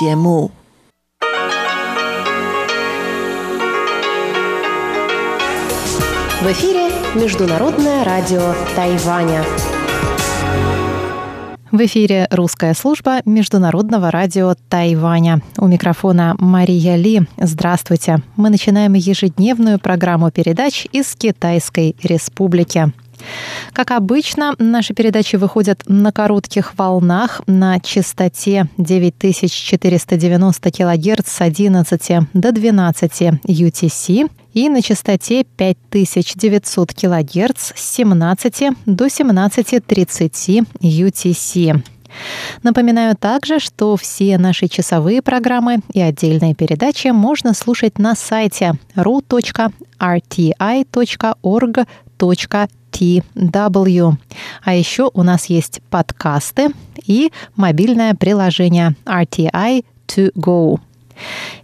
节目。В эфире Международное радио Тайваня. В эфире русская служба Международного радио Тайваня. У микрофона Мария Ли. Здравствуйте. Мы начинаем ежедневную программу передач из Китайской Республики. Как обычно, наши передачи выходят на коротких волнах на частоте 9490 кГц с 11 до 12 UTC и на частоте 5900 кГц с 17 до 17.30 UTC. Напоминаю также, что все наши часовые программы и отдельные передачи можно слушать на сайте ru.rti.org.tw. А еще у нас есть подкасты и мобильное приложение RTI To Go.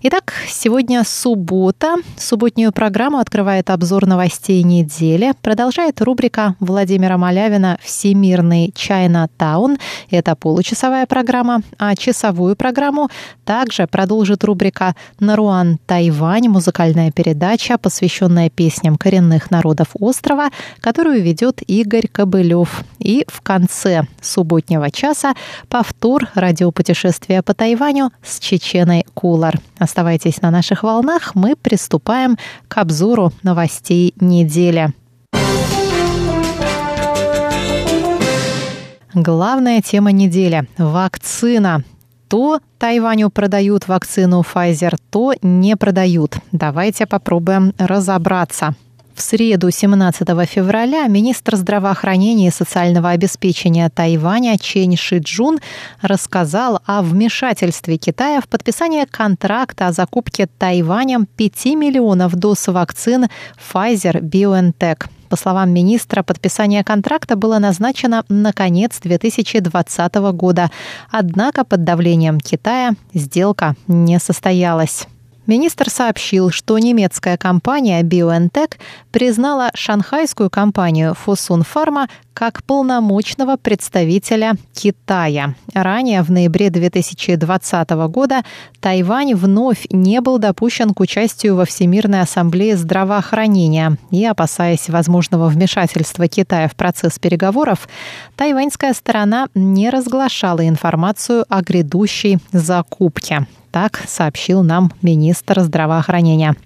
Итак, сегодня суббота. Субботнюю программу открывает обзор новостей недели. Продолжает рубрика Владимира Малявина «Всемирный Чайна Таун». Это получасовая программа, а часовую программу также продолжит рубрика «Наруан Тайвань» музыкальная передача, посвященная песням коренных народов острова, которую ведет Игорь Кобылев. И в конце субботнего часа повтор радиопутешествия по Тайваню с Чеченой Кул. Доллар. Оставайтесь на наших волнах, мы приступаем к обзору новостей недели. Главная тема недели – вакцина. То Тайваню продают вакцину Pfizer, то не продают. Давайте попробуем разобраться. В среду 17 февраля министр здравоохранения и социального обеспечения Тайваня Чен Шиджун рассказал о вмешательстве Китая в подписание контракта о закупке Тайванем 5 миллионов доз вакцин Pfizer-BioNTech. По словам министра, подписание контракта было назначено на конец 2020 года. Однако под давлением Китая сделка не состоялась. Министр сообщил, что немецкая компания BioNTech признала шанхайскую компанию Fosun Pharma как полномочного представителя Китая. Ранее, в ноябре 2020 года, Тайвань вновь не был допущен к участию во Всемирной ассамблее здравоохранения. И, опасаясь возможного вмешательства Китая в процесс переговоров, тайваньская сторона не разглашала информацию о грядущей закупке. Так сообщил нам министр здравоохранения.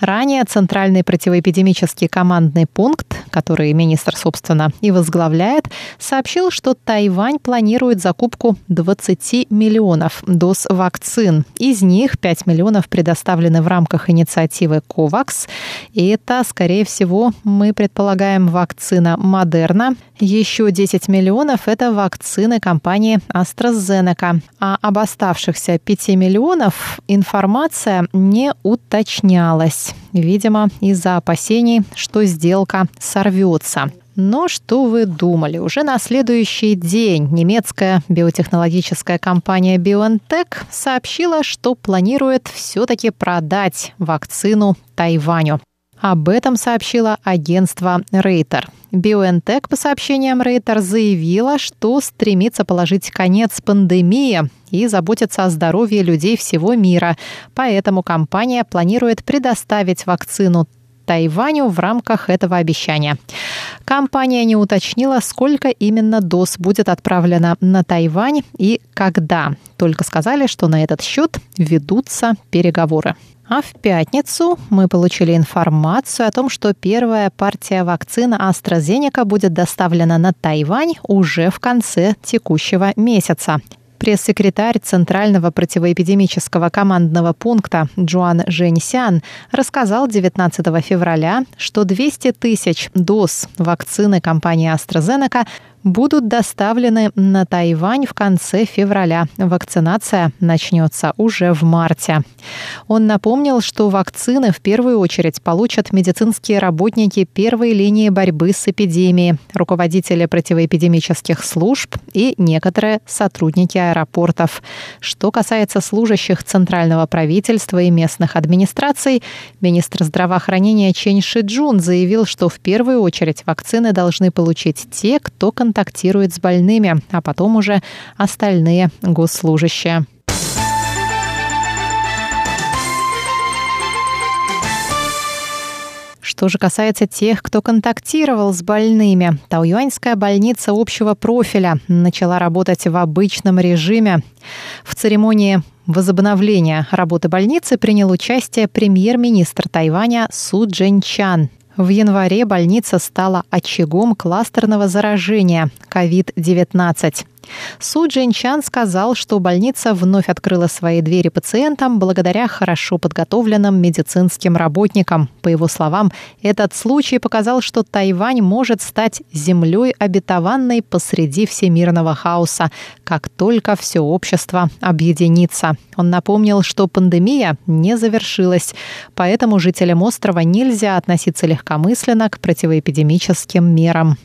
Ранее Центральный противоэпидемический командный пункт, который министр, собственно, и возглавляет, сообщил, что Тайвань планирует закупку 20 миллионов доз вакцин. Из них 5 миллионов предоставлены в рамках инициативы COVAX. И это, скорее всего, мы предполагаем вакцина Модерна. Еще 10 миллионов – это вакцины компании AstraZeneca. А об оставшихся 5 миллионов миллионов информация не уточнялась. Видимо, из-за опасений, что сделка сорвется. Но что вы думали? Уже на следующий день немецкая биотехнологическая компания BioNTech сообщила, что планирует все-таки продать вакцину Тайваню. Об этом сообщило агентство Рейтер. BioNTech, по сообщениям Рейтер, заявила, что стремится положить конец пандемии и заботиться о здоровье людей всего мира. Поэтому компания планирует предоставить вакцину Тайваню в рамках этого обещания. Компания не уточнила, сколько именно доз будет отправлено на Тайвань и когда. Только сказали, что на этот счет ведутся переговоры. А в пятницу мы получили информацию о том, что первая партия вакцины AstraZeneca будет доставлена на Тайвань уже в конце текущего месяца. Пресс-секретарь Центрального противоэпидемического командного пункта Джоан Женьсян рассказал 19 февраля, что 200 тысяч доз вакцины компании AstraZeneca будут доставлены на Тайвань в конце февраля. Вакцинация начнется уже в марте. Он напомнил, что вакцины в первую очередь получат медицинские работники первой линии борьбы с эпидемией, руководители противоэпидемических служб и некоторые сотрудники аэропортов. Что касается служащих центрального правительства и местных администраций, министр здравоохранения Чен Шиджун заявил, что в первую очередь вакцины должны получить те, кто контактирует контактирует с больными, а потом уже остальные госслужащие. Что же касается тех, кто контактировал с больными, Тауюаньская больница общего профиля начала работать в обычном режиме. В церемонии возобновления работы больницы принял участие премьер-министр Тайваня Су Джен Чан. В январе больница стала очагом кластерного заражения COVID-19. Су Джинчан сказал, что больница вновь открыла свои двери пациентам благодаря хорошо подготовленным медицинским работникам. По его словам, этот случай показал, что Тайвань может стать землей обетованной посреди всемирного хаоса, как только все общество объединится. Он напомнил, что пандемия не завершилась, поэтому жителям острова нельзя относиться легкомысленно к противоэпидемическим мерам.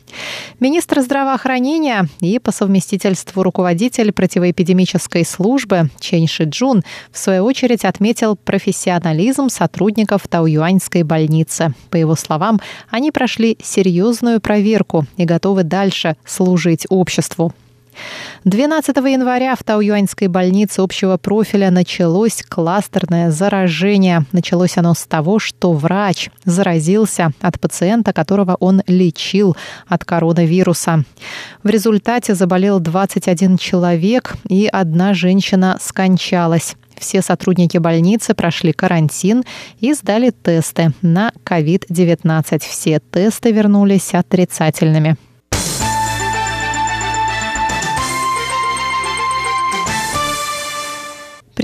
Министр здравоохранения и по совместительству правительству руководитель противоэпидемической службы Чен Шиджун в свою очередь отметил профессионализм сотрудников Тауюаньской больницы. По его словам, они прошли серьезную проверку и готовы дальше служить обществу. 12 января в Тауюаньской больнице общего профиля началось кластерное заражение. Началось оно с того, что врач заразился от пациента, которого он лечил от коронавируса. В результате заболел 21 человек и одна женщина скончалась. Все сотрудники больницы прошли карантин и сдали тесты на COVID-19. Все тесты вернулись отрицательными.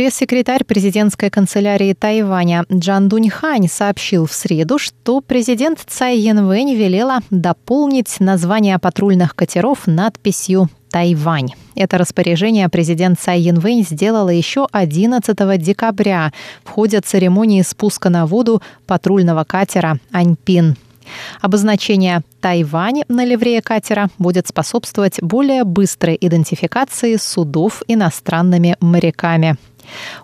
Пресс-секретарь президентской канцелярии Тайваня Джан Дуньхань сообщил в среду, что президент Цай Янвэнь велела дополнить название патрульных катеров надписью Тайвань. Это распоряжение президент Цай Янвэнь сделала еще 11 декабря в ходе церемонии спуска на воду патрульного катера «Аньпин». Обозначение «Тайвань» на ливрее катера будет способствовать более быстрой идентификации судов иностранными моряками.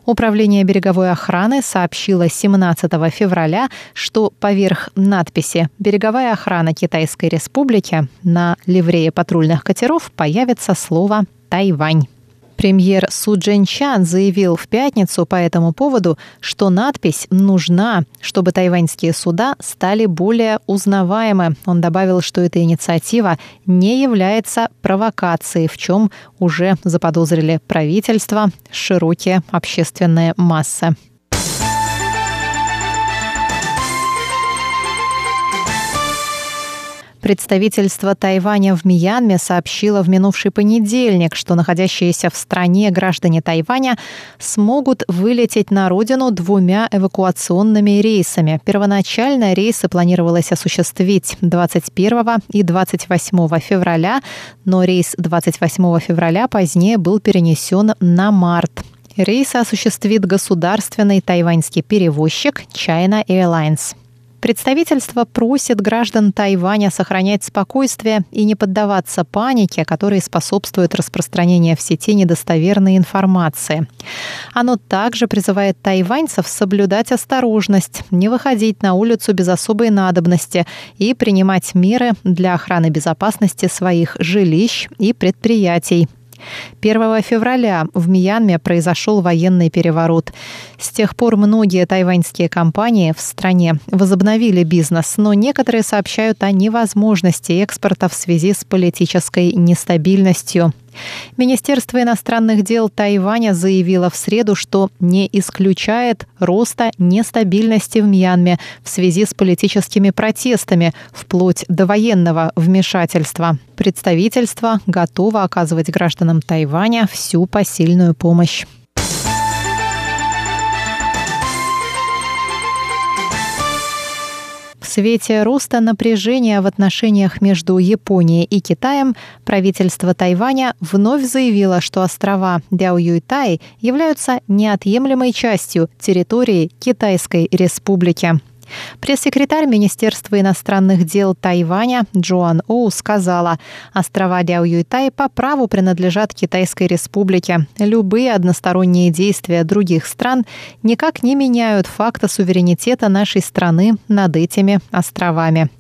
Управление береговой охраны сообщило 17 февраля, что поверх надписи «Береговая охрана Китайской Республики» на ливрее патрульных катеров появится слово «Тайвань». Премьер Су Чан заявил в пятницу по этому поводу, что надпись нужна, чтобы тайваньские суда стали более узнаваемы. Он добавил, что эта инициатива не является провокацией, в чем уже заподозрили правительство, широкие общественные массы. Представительство Тайваня в Мьянме сообщило в минувший понедельник, что находящиеся в стране граждане Тайваня смогут вылететь на родину двумя эвакуационными рейсами. Первоначально рейсы планировалось осуществить 21 и 28 февраля, но рейс 28 февраля позднее был перенесен на март. Рейсы осуществит государственный тайваньский перевозчик China Airlines. Представительство просит граждан Тайваня сохранять спокойствие и не поддаваться панике, которая способствует распространению в сети недостоверной информации. Оно также призывает тайваньцев соблюдать осторожность, не выходить на улицу без особой надобности и принимать меры для охраны безопасности своих жилищ и предприятий. 1 февраля в Мьянме произошел военный переворот. С тех пор многие тайваньские компании в стране возобновили бизнес, но некоторые сообщают о невозможности экспорта в связи с политической нестабильностью. Министерство иностранных дел Тайваня заявило в среду, что не исключает роста нестабильности в Мьянме в связи с политическими протестами, вплоть до военного вмешательства. Представительство готово оказывать гражданам Тайваня всю посильную помощь. Свете роста напряжения в отношениях между Японией и Китаем правительство Тайваня вновь заявило, что острова Дяоюйтай являются неотъемлемой частью территории Китайской Республики. Пресс-секретарь Министерства иностранных дел Тайваня Джоан Оу сказала, острова Дяо-Юйтай по праву принадлежат Китайской Республике. Любые односторонние действия других стран никак не меняют факта суверенитета нашей страны над этими островами.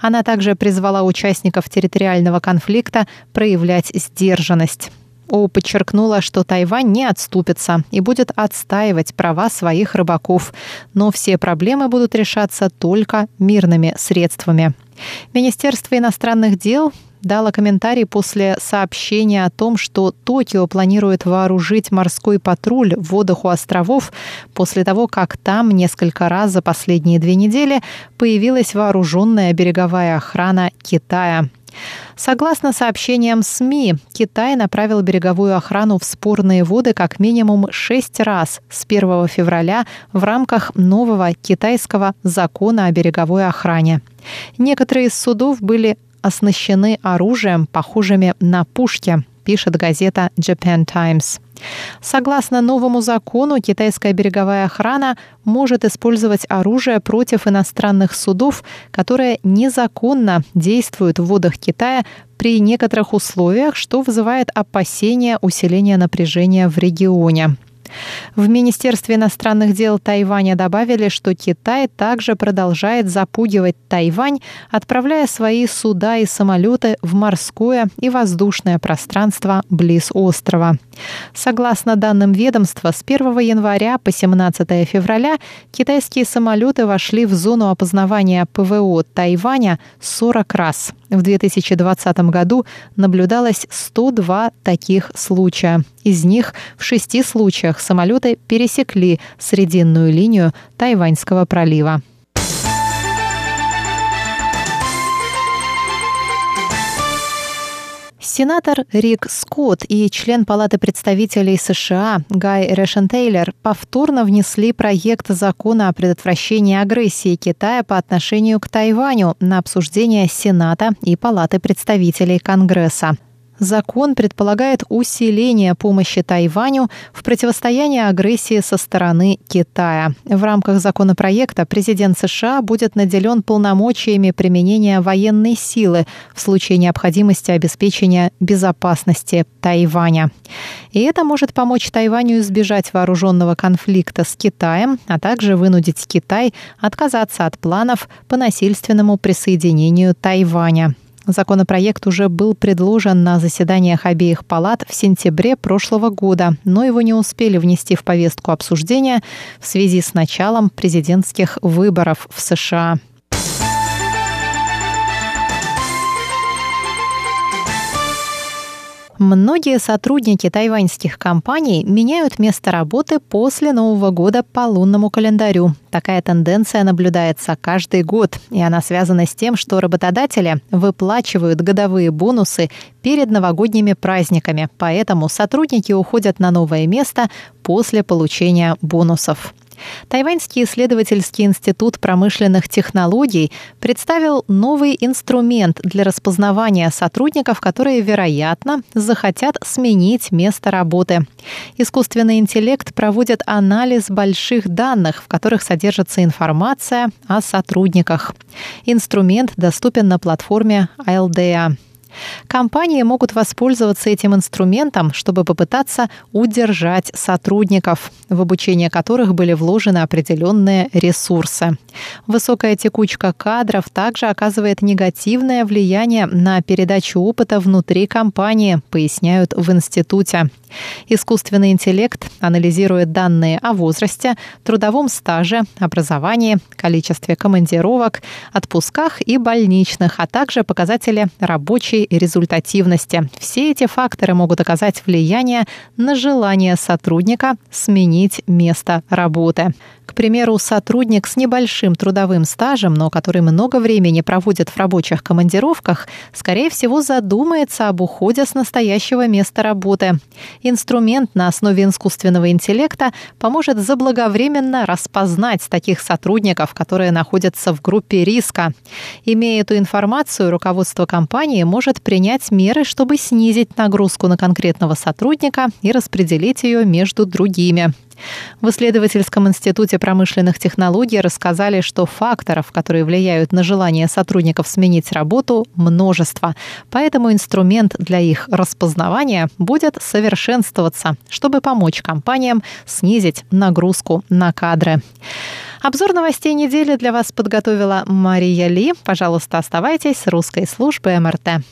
Она также призвала участников территориального конфликта проявлять сдержанность. Оу подчеркнула, что Тайвань не отступится и будет отстаивать права своих рыбаков, но все проблемы будут решаться только мирными средствами. Министерство иностранных дел дала комментарий после сообщения о том, что Токио планирует вооружить морской патруль в водах у островов после того, как там несколько раз за последние две недели появилась вооруженная береговая охрана Китая. Согласно сообщениям СМИ, Китай направил береговую охрану в спорные воды как минимум шесть раз с 1 февраля в рамках нового китайского закона о береговой охране. Некоторые из судов были оснащены оружием, похожими на пушки, пишет газета Japan Times. Согласно новому закону, китайская береговая охрана может использовать оружие против иностранных судов, которые незаконно действуют в водах Китая при некоторых условиях, что вызывает опасения усиления напряжения в регионе. В Министерстве иностранных дел Тайваня добавили, что Китай также продолжает запугивать Тайвань, отправляя свои суда и самолеты в морское и воздушное пространство близ острова. Согласно данным ведомства, с 1 января по 17 февраля китайские самолеты вошли в зону опознавания ПВО Тайваня 40 раз. В 2020 году наблюдалось 102 таких случая. Из них в шести случаях самолеты пересекли срединную линию Тайваньского пролива. Сенатор Рик Скотт и член Палаты представителей США Гай Решен Тейлор повторно внесли проект закона о предотвращении агрессии Китая по отношению к Тайваню на обсуждение Сената и Палаты представителей Конгресса. Закон предполагает усиление помощи Тайваню в противостоянии агрессии со стороны Китая. В рамках законопроекта президент США будет наделен полномочиями применения военной силы в случае необходимости обеспечения безопасности Тайваня. И это может помочь Тайваню избежать вооруженного конфликта с Китаем, а также вынудить Китай отказаться от планов по насильственному присоединению Тайваня. Законопроект уже был предложен на заседаниях обеих палат в сентябре прошлого года, но его не успели внести в повестку обсуждения в связи с началом президентских выборов в США. Многие сотрудники тайваньских компаний меняют место работы после Нового года по лунному календарю. Такая тенденция наблюдается каждый год, и она связана с тем, что работодатели выплачивают годовые бонусы перед новогодними праздниками, поэтому сотрудники уходят на новое место после получения бонусов. Тайваньский исследовательский институт промышленных технологий представил новый инструмент для распознавания сотрудников, которые, вероятно, захотят сменить место работы. Искусственный интеллект проводит анализ больших данных, в которых содержится информация о сотрудниках. Инструмент доступен на платформе ILDA. Компании могут воспользоваться этим инструментом, чтобы попытаться удержать сотрудников, в обучение которых были вложены определенные ресурсы. Высокая текучка кадров также оказывает негативное влияние на передачу опыта внутри компании, поясняют в институте. Искусственный интеллект анализирует данные о возрасте, трудовом стаже, образовании, количестве командировок, отпусках и больничных, а также показатели рабочей результативности. Все эти факторы могут оказать влияние на желание сотрудника сменить место работы. К примеру, сотрудник с небольшим трудовым стажем, но который много времени проводит в рабочих командировках, скорее всего задумается об уходе с настоящего места работы. Инструмент на основе искусственного интеллекта поможет заблаговременно распознать таких сотрудников, которые находятся в группе риска. Имея эту информацию, руководство компании может принять меры, чтобы снизить нагрузку на конкретного сотрудника и распределить ее между другими. В исследовательском институте промышленных технологий рассказали, что факторов, которые влияют на желание сотрудников сменить работу, множество. Поэтому инструмент для их распознавания будет совершенствоваться, чтобы помочь компаниям снизить нагрузку на кадры. Обзор новостей недели для вас подготовила Мария Ли. Пожалуйста, оставайтесь с русской службой МРТ.